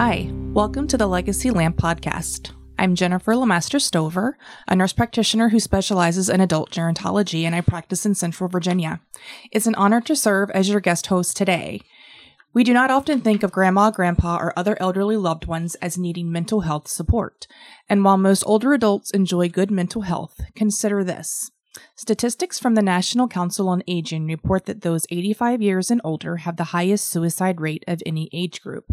Hi, welcome to the Legacy Lamp podcast. I'm Jennifer LeMasters-Stover, a nurse practitioner who specializes in adult gerontology, and I practice in Central Virginia. It's an honor to serve as your guest host today. We do not often think of grandma, grandpa, or other elderly loved ones as needing mental health support. And while most older adults enjoy good mental health, consider this. Statistics from the National Council on Aging report that those 85 years and older have the highest suicide rate of any age group.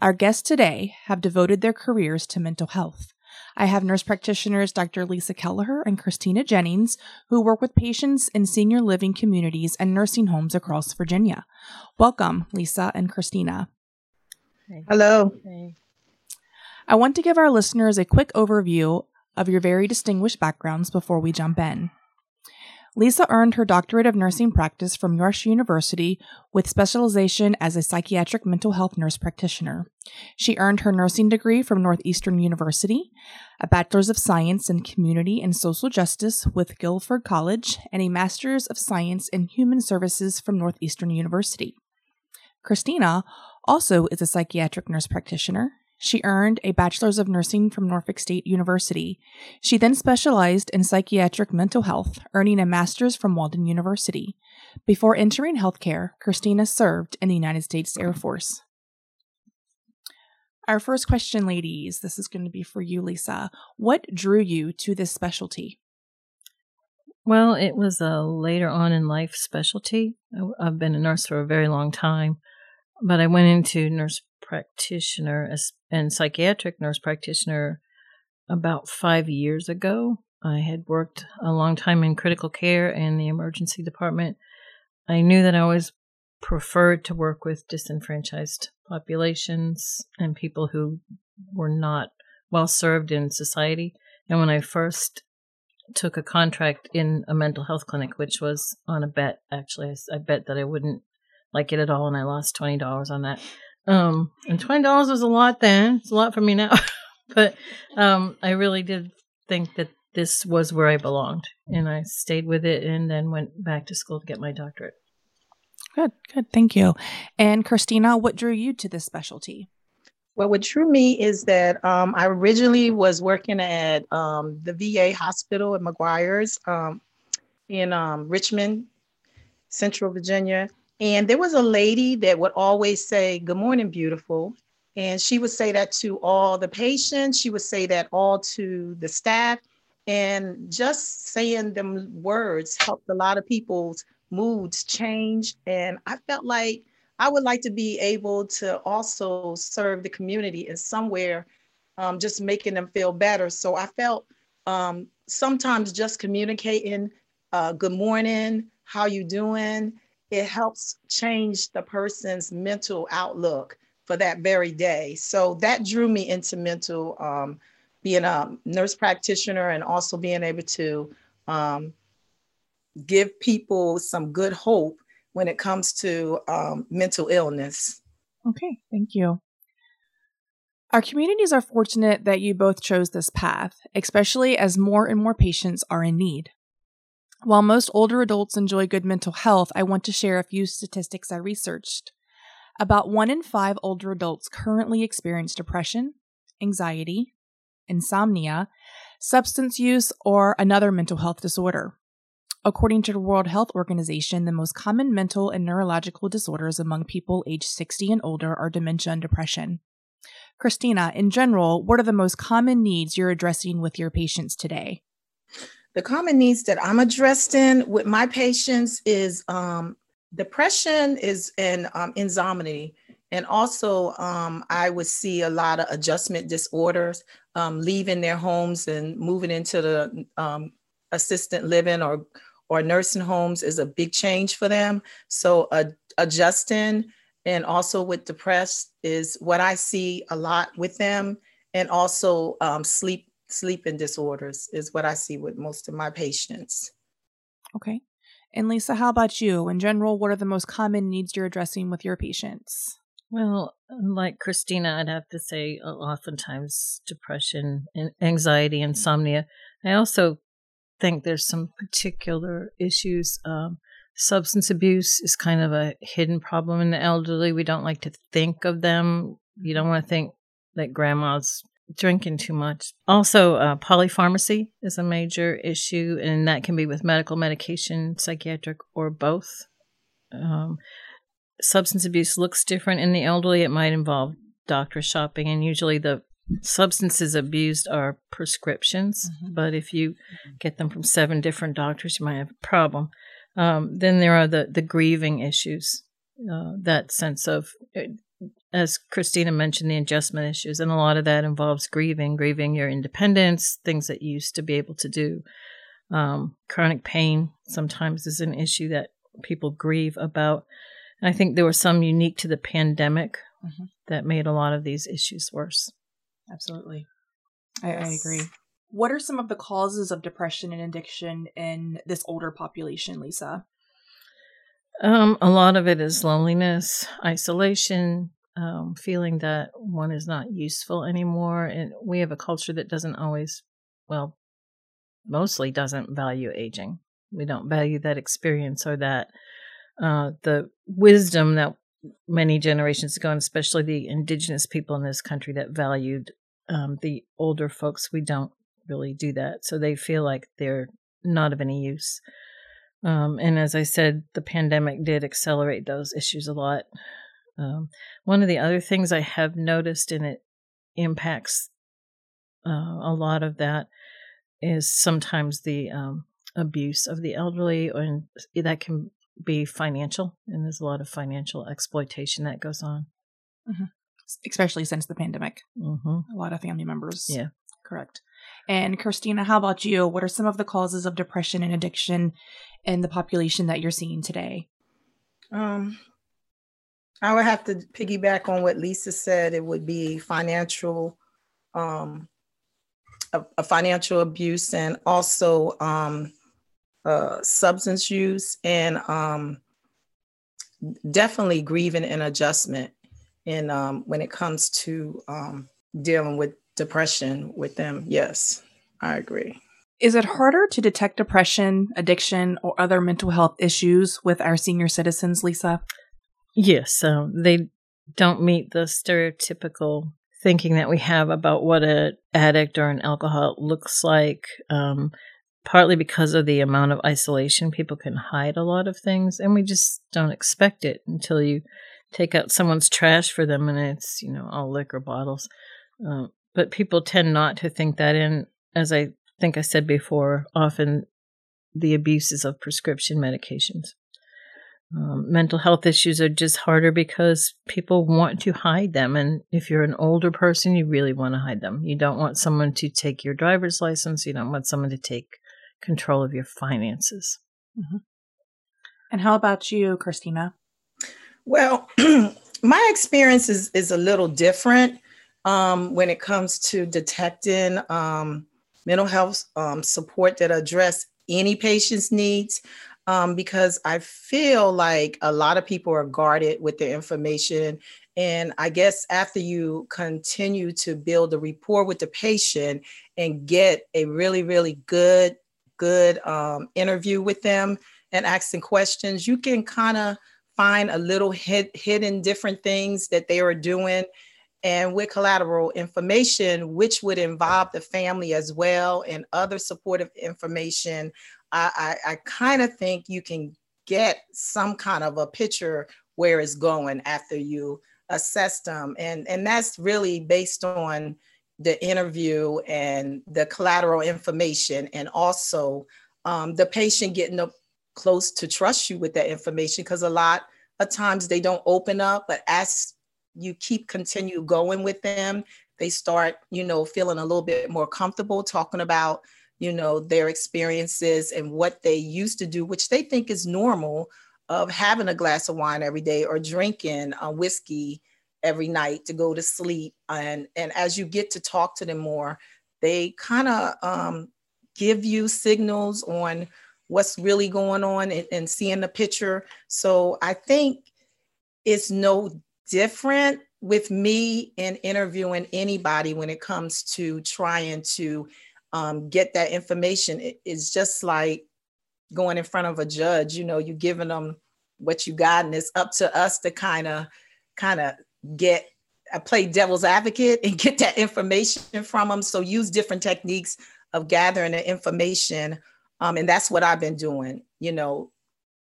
Our guests today have devoted their careers to mental health. I have nurse practitioners Dr. Lisa Kelleher and Curstina Jennings, who work with patients in senior living communities and nursing homes across Virginia. Welcome, Lisa and Curstina. Hey. Hello. Hey. I want to give our listeners a quick overview of your very distinguished backgrounds before we jump in. Lisa earned her doctorate of nursing practice from Rush University with specialization as a psychiatric mental health nurse practitioner. She earned her nursing degree from Northeastern University, a bachelor's of science in community and social justice with Guilford College, and a master's of science in human services from Northeastern University. Curstina also is a psychiatric nurse practitioner. She earned a Bachelor's of Nursing from Norfolk State University. She then specialized in psychiatric mental health, earning a Master's from Walden University. Before entering healthcare, Curstina served in the United States Air Force. Our first question, ladies, this is going to be for you, Lisa. What drew you to this specialty? Well, it was a later on in life specialty. I've been a nurse for a very long time, but I went into nurse practitioner and psychiatric nurse practitioner about five years ago. I had worked a long time in critical care and the emergency department. I knew that I always preferred to work with disenfranchised populations and people who were not well served in society. And when I first took a contract in a mental health clinic, which was on a bet, actually, I, bet that I wouldn't like it at all, and I lost twenty dollars on that. Um, and twenty dollars was a lot then. It's a lot for me now, but um, I really did think that this was where I belonged, and I stayed with it, and then went back to school to get my doctorate. Good, good, thank you. And Curstina, what drew you to this specialty? Well, what drew me is that um, I originally was working at um, the VA hospital at McGuire's um, in um, Richmond, Central Virginia. And there was a lady that would always say, Good morning, beautiful. And she would say that to all the patients, she would say that all to the staff. And just saying them words helped a lot of people's moods change. And I felt like I would like to be able to also serve the community in somewhere, um, just making them feel better. So I felt um, sometimes just communicating, uh, good morning, how you doing, it helps change the person's mental outlook for that very day. So that drew me into mental, um, being a nurse practitioner and also being able to um, give people some good hope when it comes to um, mental illness. Okay, thank you. Our communities are fortunate that you both chose this path, especially as more and more patients are in need. While most older adults enjoy good mental health, I want to share a few statistics I researched. About one in five older adults currently experience depression, anxiety, insomnia, substance use, or another mental health disorder. According to the World Health Organization, the most common mental and neurological disorders among people aged 60 and older are dementia and depression. Curstina, in general, what are the most common needs you're addressing with your patients today? The common needs that I'm addressed in with my patients is um, depression is and um, insomnia. And also, um, I would see a lot of adjustment disorders, um, leaving their homes and moving into the um, assistant living or or nursing homes is a big change for them. So uh, adjusting and also with depressed is what I see a lot with them, and also um, sleep sleeping disorders is what I see with most of my patients. Okay. And Lisa, how about you? In general, what are the most common needs you're addressing with your patients? Well, like Curstina, I'd have to say uh, oftentimes depression, anxiety, insomnia. I also think there's some particular issues. Um, substance abuse is kind of a hidden problem in the elderly. We don't like to think of them. You don't want to think that grandma's drinking too much. Also, uh, polypharmacy is a major issue, and that can be with medical medication, psychiatric, or both. Um, substance abuse looks different in the elderly. It might involve doctor shopping, and usually the substances abused are prescriptions. Mm-hmm. But if you get them from seven different doctors, you might have a problem. Um, then there are the the grieving issues. Uh, that sense of as Curstina mentioned, the adjustment issues, and a lot of that involves grieving, grieving your independence, things that you used to be able to do. Um, chronic pain sometimes is an issue that people grieve about. And I think there were some unique to the pandemic mm-hmm. that made a lot of these issues worse. Absolutely. I, I agree. What are some of the causes of depression and addiction in this older population, Lisa? Um, a lot of it is loneliness, isolation, um, feeling that one is not useful anymore. And we have a culture that doesn't always, well, mostly doesn't value aging. We don't value that experience or that uh, the wisdom that many generations ago, and especially the indigenous people in this country that valued um, the older folks. We don't really do that, so they feel like they're not of any use. Um, and as I said, the pandemic did accelerate those issues a lot. Um, one of the other things I have noticed, and it impacts uh, a lot of that, is sometimes the um, abuse of the elderly, and that can be financial, and there's a lot of financial exploitation that goes on. Mm-hmm. Especially since the pandemic. Mm-hmm. A lot of family members. Yeah. Correct. And Curstina, how about you? What are some of the causes of depression and addiction in the population that you're seeing today? Um, I would have to piggyback on what Lisa said. It would be financial, um, a, a financial abuse, and also um, uh, substance use, and um, definitely grieving and adjustment. And um, when it comes to um, dealing with depression with them, yes, I agree. Is it harder to detect depression, addiction, or other mental health issues with our senior citizens, Lisa? Yes, um, they don't meet the stereotypical thinking that we have about what an addict or an alcoholic looks like. Um, partly because of the amount of isolation, people can hide a lot of things, and we just don't expect it until you take out someone's trash for them and it's you know all liquor bottles. Um, but people tend not to think that in, as I think I said before, often the abuses of prescription medications. Um, mental health issues are just harder because people want to hide them. And if you're an older person, you really want to hide them. You don't want someone to take your driver's license. You don't want someone to take control of your finances. Mm-hmm. And how about you, Curstina? Well, my experience is, is a little different um, when it comes to detecting um, mental health um, support that address any patient's needs um, because I feel like a lot of people are guarded with their information. And I guess after you continue to build a rapport with the patient and get a really, really good, good um, interview with them and asking questions, you can kind of find a little hid, hidden different things that they are doing and with collateral information, which would involve the family as well and other supportive information, I, I, I kind of think you can get some kind of a picture where it's going after you assess them. And, and that's really based on the interview and the collateral information and also um, the patient getting up close to trust you with that information because a lot of times they don't open up, but as you keep continue going with them, they start, you know, feeling a little bit more comfortable talking about you know, their experiences and what they used to do, which they think is normal of having a glass of wine every day or drinking a whiskey every night to go to sleep. And, and as you get to talk to them more, they kind of um, give you signals on what's really going on and, and seeing the picture. So I think it's no different with me in interviewing anybody when it comes to trying to um, get that information. It, it's just like going in front of a judge. You know, you giving them what you got, and it's up to us to kind of kind of get I play devil's advocate and get that information from them. So use different techniques of gathering the information. Um, and that's what I've been doing, you know,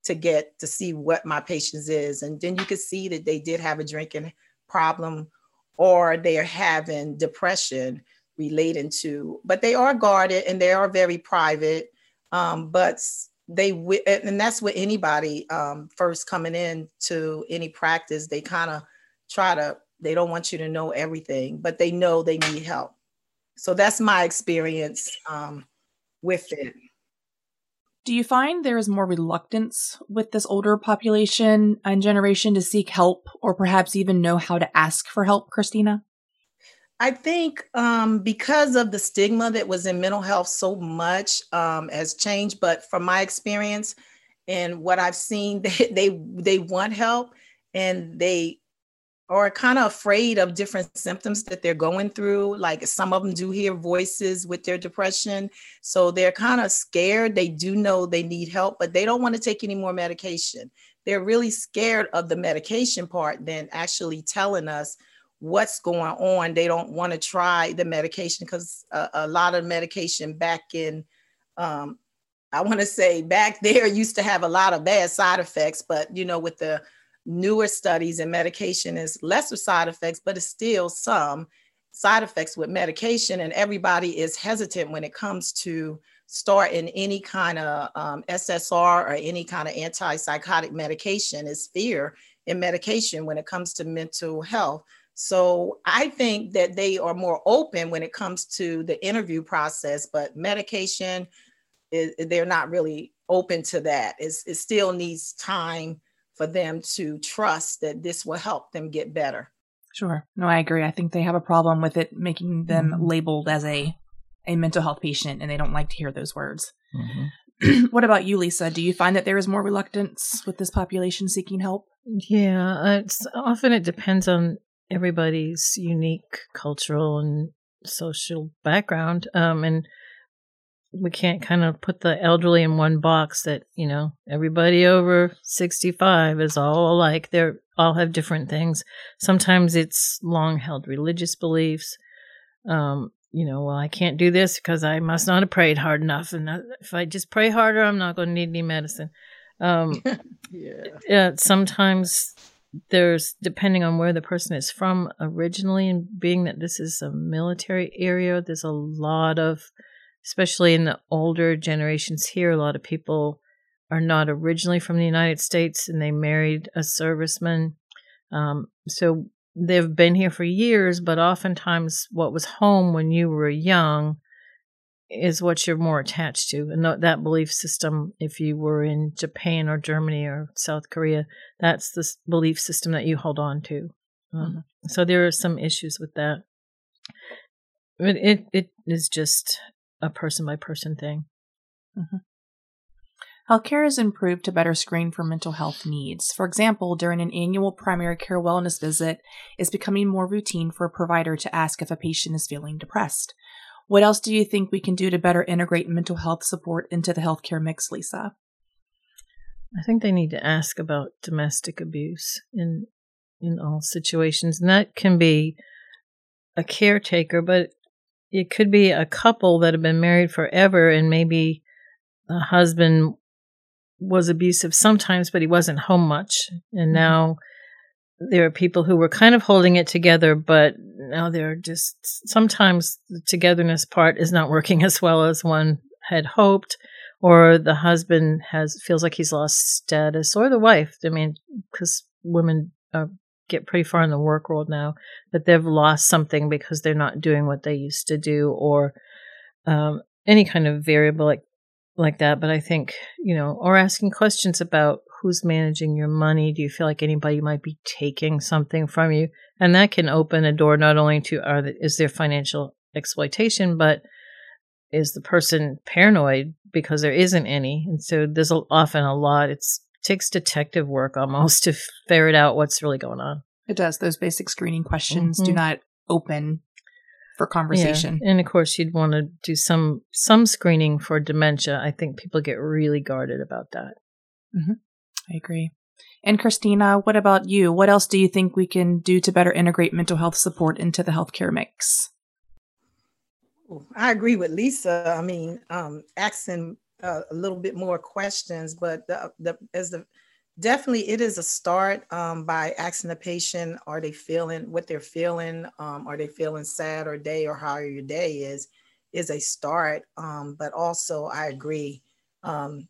to get to see what my patients is. And then you could see that they did have a drinking problem or they're having depression relating to, but they are guarded and they are very private. Um, but they and that's what anybody um, first coming in to any practice they kind of try to they don't want you to know everything but they know they need help so that's my experience um, with it do you find there is more reluctance with this older population and generation to seek help or perhaps even know how to ask for help curstina I think um, because of the stigma that was in mental health, so much um, has changed. But from my experience and what I've seen, they they, they want help and they are kind of afraid of different symptoms that they're going through. Like some of them do hear voices with their depression, so they're kind of scared. They do know they need help, but they don't want to take any more medication. They're really scared of the medication part than actually telling us what's going on. They don't want to try the medication because a, a, lot of medication back in, um, I want to say back there used to have a lot of bad side effects, but you know, with the newer studies and medication is lesser side effects, but it's still some side effects with medication. And everybody is hesitant when it comes to starting any kind of um, SSR or any kind of antipsychotic medication is fear in medication when it comes to mental health. So I think that they are more open when it comes to the interview process, but medication, they're not really open to that. It's, it still needs time for them to trust that this will help them get better. Sure. No, I agree. I think they have a problem with it making them mm-hmm. labeled as a a mental health patient and they don't like to hear those words. Mm-hmm. what about you, Lisa? Do you find that there is more reluctance with this population seeking help? Yeah, it's often it depends on everybody's unique cultural and social background. Um, and we can't kind of put the elderly in one box that, you know, everybody over 65 is all alike. They all have different things. Sometimes it's long held religious beliefs. Um, you know, well, I can't do this because I must not have prayed hard enough. And if I just pray harder, I'm not going to need any medicine. Um, yeah. yeah. Sometimes there's depending on where the person is from originally and being that this is a military area there's a lot of especially in the older generations here a lot of people are not originally from the united states and they married a serviceman um, so they've been here for years but oftentimes what was home when you were young is what you're more attached to. And that belief system, if you were in Japan or Germany or South Korea, that's the belief system that you hold on to. Um, mm-hmm. So there are some issues with that. But it, it is just a person by person thing. Mm-hmm. Healthcare has improved to better screen for mental health needs. For example, during an annual primary care wellness visit, it's becoming more routine for a provider to ask if a patient is feeling depressed. What else do you think we can do to better integrate mental health support into the healthcare mix, Lisa? I think they need to ask about domestic abuse in in all situations. And that can be a caretaker, but it could be a couple that have been married forever and maybe the husband was abusive sometimes, but he wasn't home much. And mm-hmm. now there are people who were kind of holding it together, but now they're just sometimes the togetherness part is not working as well as one had hoped, or the husband has feels like he's lost status, or the wife. I mean, because women uh, get pretty far in the work world now, that they've lost something because they're not doing what they used to do, or um, any kind of variable like like that. But I think you know, or asking questions about who's managing your money? Do you feel like anybody might be taking something from you? And that can open a door not only to are the, is there financial exploitation, but is the person paranoid because there isn't any? And so there's often a lot. It takes detective work almost to ferret out what's really going on. It does. Those basic screening questions mm-hmm. do not open for conversation. Yeah. And of course, you'd want to do some some screening for dementia. I think people get really guarded about that. Mm-hmm. I agree. And Curstina, what about you? What else do you think we can do to better integrate mental health support into the healthcare mix? I agree with Lisa. I mean, um, asking uh, a little bit more questions, but the, the, as the definitely it is a start um, by asking the patient, are they feeling what they're feeling? Um, are they feeling sad or day or how your day is? Is a start. Um, but also, I agree. Um,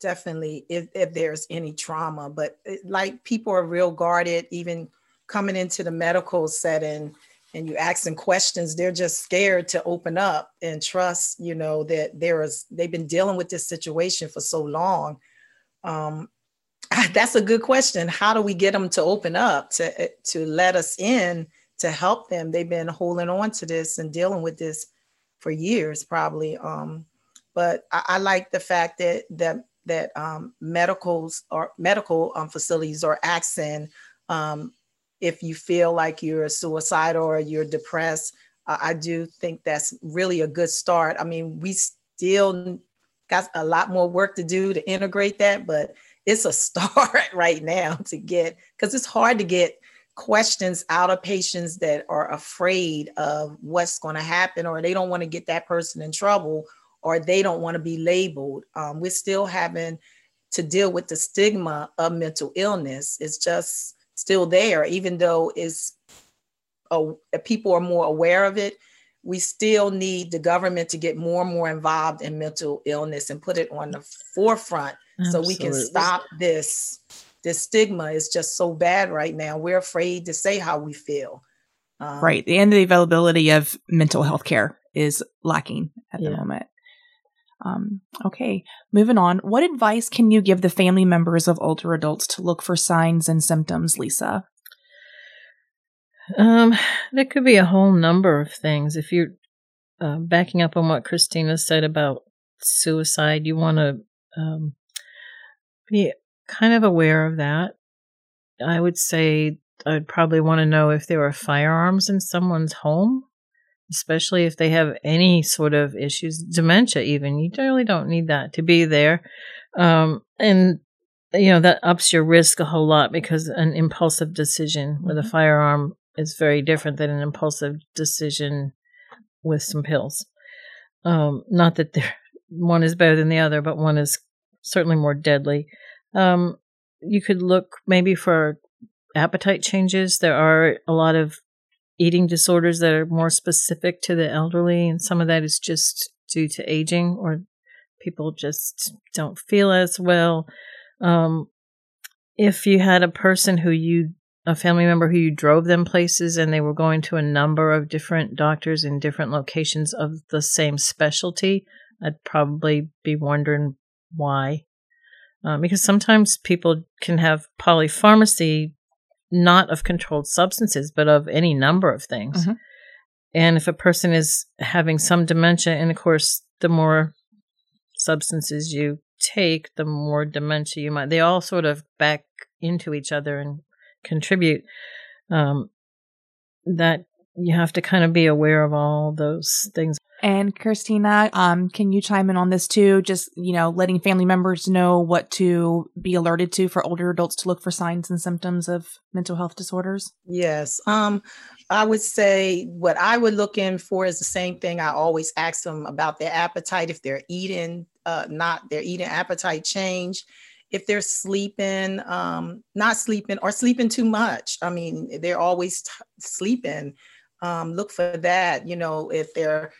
definitely, if, if there's any trauma, but it, like people are real guarded, even coming into the medical setting and you ask them questions, they're just scared to open up and trust, you know, that there is, they've been dealing with this situation for so long. Um, that's a good question. How do we get them to open up, to, to let us in, to help them? They've been holding on to this and dealing with this for years, probably. Um, but I, I, like the fact that that that um, medicals or medical um, facilities are asking um, if you feel like you're suicidal or you're depressed, uh, I do think that's really a good start. I mean, we still got a lot more work to do to integrate that, but it's a start right now to get because it's hard to get questions out of patients that are afraid of what's going to happen or they don't want to get that person in trouble or they don't want to be labeled. Um, we're still having to deal with the stigma of mental illness. It's just still there, even though it's uh, people are more aware of it. We still need the government to get more and more involved in mental illness and put it on the forefront Absolutely. so we can stop this. This stigma is just so bad right now. We're afraid to say how we feel. Um, right. And the availability of mental health care is lacking at yeah. the moment. Um, okay, moving on. What advice can you give the family members of older adults to look for signs and symptoms, Lisa? Um, there could be a whole number of things. If you're uh, backing up on what Curstina said about suicide, you want to um, be kind of aware of that. I would say I'd probably want to know if there are firearms in someone's home especially if they have any sort of issues, dementia even. You really don't need that to be there. Um, and, you know, that ups your risk a whole lot because an impulsive decision with a mm-hmm. firearm is very different than an impulsive decision with some pills. Um, not that one is better than the other, but one is certainly more deadly. Um, you could look maybe for appetite changes. There are a lot of eating disorders that are more specific to the elderly, and some of that is just due to aging or people just don't feel as well. Um, if you had a person who you, a family member who you drove them places and they were going to a number of different doctors in different locations of the same specialty, I'd probably be wondering why. Um, because sometimes people can have polypharmacy not of controlled substances, but of any number of things. Mm-hmm. And if a person is having some dementia, and of course, the more substances you take, the more dementia you might, they all sort of back into each other and contribute. Um, that you have to kind of be aware of all those things. And Curstina, um, can you chime in on this too? Just, you know, letting family members know what to be alerted to for older adults to look for signs and symptoms of mental health disorders? Yes. Um, I would say what I would look in for is the same thing. I always ask them about their appetite, if they're eating, uh, not their eating appetite change, if they're sleeping, um, not sleeping, or sleeping too much. I mean, they're always t- sleeping. Um, look for that. You know, if they're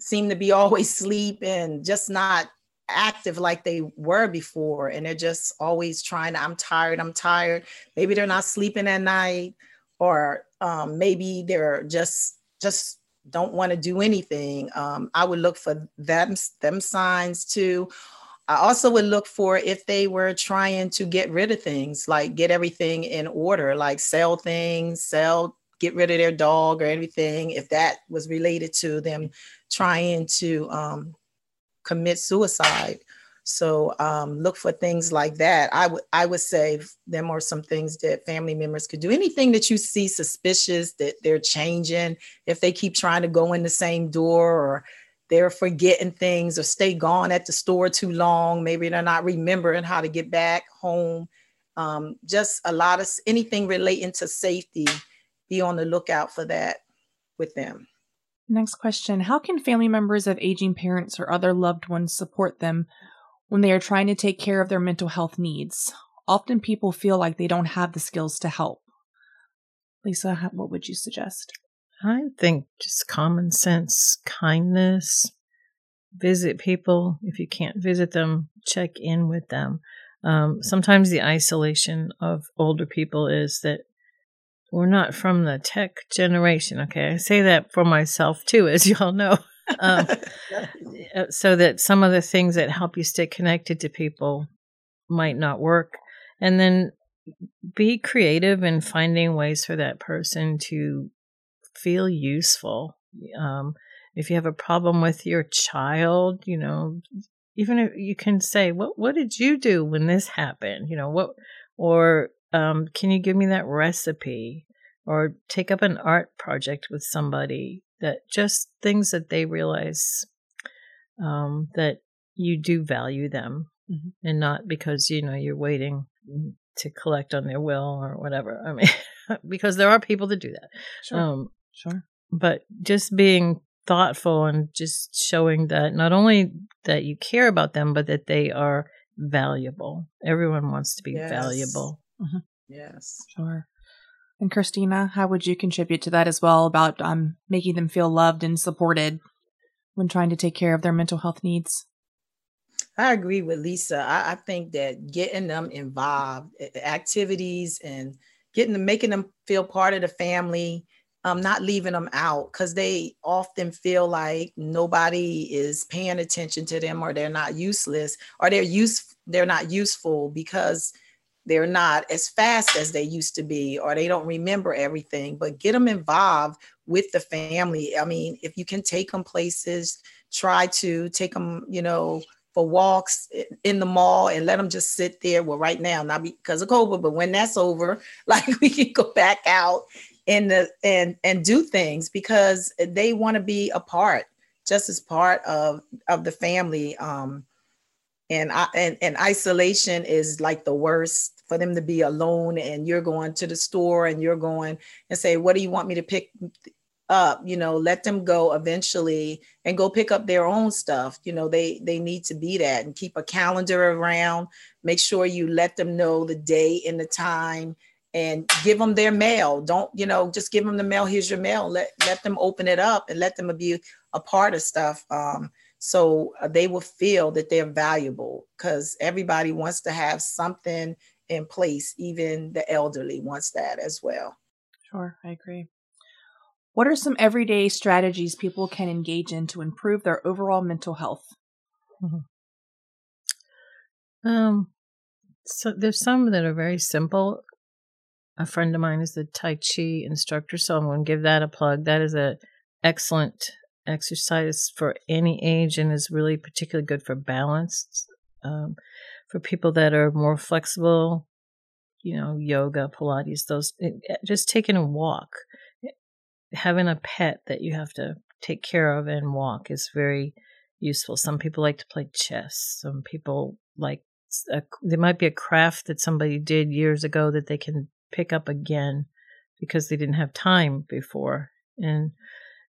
seem to be always sleeping, just not active like they were before. And they're just always trying to, I'm tired, I'm tired. Maybe they're not sleeping at night, or um, maybe they're just just don't want to do anything. Um, I would look for them, them signs too. I also would look for if they were trying to get rid of things, like get everything in order, like sell things, sell, get rid of their dog or anything, if that was related to them trying to um, commit suicide. So um, look for things like that. I would I would say them are some things that family members could do. Anything that you see suspicious that they're changing, if they keep trying to go in the same door or they're forgetting things or stay gone at the store too long, maybe they're not remembering how to get back home. um, just a lot of anything relating to safety. Be on the lookout for that with them. Next question How can family members of aging parents or other loved ones support them when they are trying to take care of their mental health needs? Often people feel like they don't have the skills to help. Lisa, what would you suggest? I think just common sense, kindness, visit people. If you can't visit them, check in with them. Um, sometimes the isolation of older people is that we're not from the tech generation. Okay, I say that for myself too, as you all know. um, uh, so that some of the things that help you stay connected to people might not work, and then be creative in finding ways for that person to feel useful. Um, if you have a problem with your child, you know, even if you can say, "What what did you do when this happened?" You know, what or um, can you give me that recipe or take up an art project with somebody that just things that they realize um, that you do value them mm-hmm. and not because you know you're waiting to collect on their will or whatever i mean because there are people that do that sure um, sure but just being thoughtful and just showing that not only that you care about them but that they are valuable everyone wants to be yes. valuable mm-hmm. yes sure and Curstina, how would you contribute to that as well about um, making them feel loved and supported when trying to take care of their mental health needs? I agree with Lisa. I, I think that getting them involved, activities, and getting them, making them feel part of the family, um, not leaving them out because they often feel like nobody is paying attention to them or they're not useless or they're use they're not useful because they're not as fast as they used to be or they don't remember everything but get them involved with the family. I mean if you can take them places try to take them you know for walks in the mall and let them just sit there. Well right now not because of covid but when that's over like we can go back out and the and and do things because they want to be a part just as part of of the family um and I, and, and isolation is like the worst for them to be alone and you're going to the store and you're going and say, what do you want me to pick up? You know, let them go eventually and go pick up their own stuff. You know, they they need to be that and keep a calendar around. Make sure you let them know the day and the time and give them their mail. Don't, you know, just give them the mail. Here's your mail. Let let them open it up and let them be a part of stuff. Um, so they will feel that they're valuable because everybody wants to have something in place. Even the elderly wants that as well. Sure, I agree. What are some everyday strategies people can engage in to improve their overall mental health? Mm-hmm. Um, so there's some that are very simple. A friend of mine is a Tai Chi instructor, so I'm going to give that a plug. That is a excellent exercise for any age and is really particularly good for balance. Um, for people that are more flexible, you know, yoga, Pilates, those, eh, just taking a walk, eh, having a pet that you have to take care of and walk is very useful. Some people like to play chess. Some people like, a, there might be a craft that somebody did years ago that they can pick up again because they didn't have time before. And,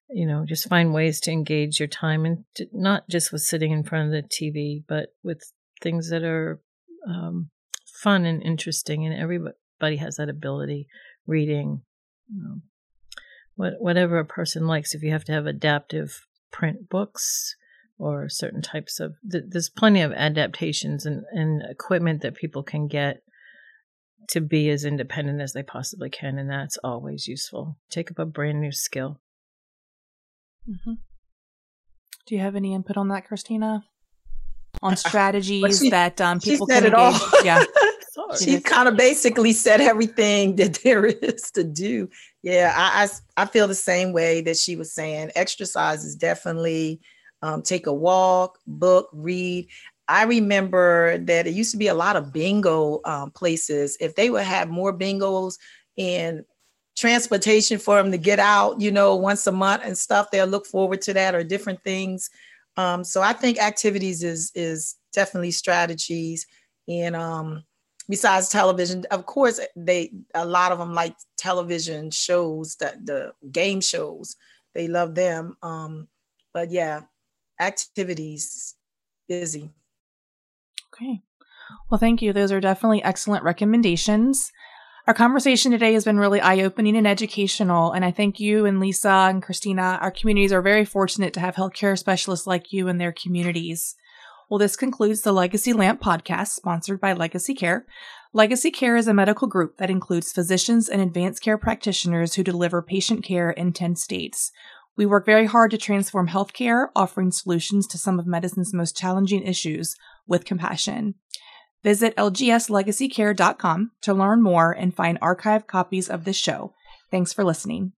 you know, just find ways to engage your time and to, not just with sitting in front of the TV, but with things that are um, fun and interesting, and everybody has that ability. Reading, you know, what, whatever a person likes. If you have to have adaptive print books or certain types of, th- there's plenty of adaptations and, and equipment that people can get to be as independent as they possibly can, and that's always useful. Take up a brand new skill. Mm-hmm. Do you have any input on that, Curstina? On strategies she, that um, people she said can it engage. all. Yeah. she kind of basically said everything that there is to do. Yeah, I, I, I feel the same way that she was saying. Exercise is definitely um, take a walk, book, read. I remember that it used to be a lot of bingo um, places. If they would have more bingos and transportation for them to get out, you know, once a month and stuff, they'll look forward to that or different things. Um, so I think activities is is definitely strategies, and um, besides television, of course, they a lot of them like television shows that the game shows. They love them. Um, but yeah, activities, busy. Okay. Well, thank you. Those are definitely excellent recommendations. Our conversation today has been really eye opening and educational. And I thank you and Lisa and Curstina. Our communities are very fortunate to have healthcare specialists like you in their communities. Well, this concludes the Legacy Lamp podcast sponsored by Legacy Care. Legacy Care is a medical group that includes physicians and advanced care practitioners who deliver patient care in 10 states. We work very hard to transform healthcare, offering solutions to some of medicine's most challenging issues with compassion. Visit lgslegacycare.com to learn more and find archived copies of this show. Thanks for listening.